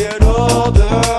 get all the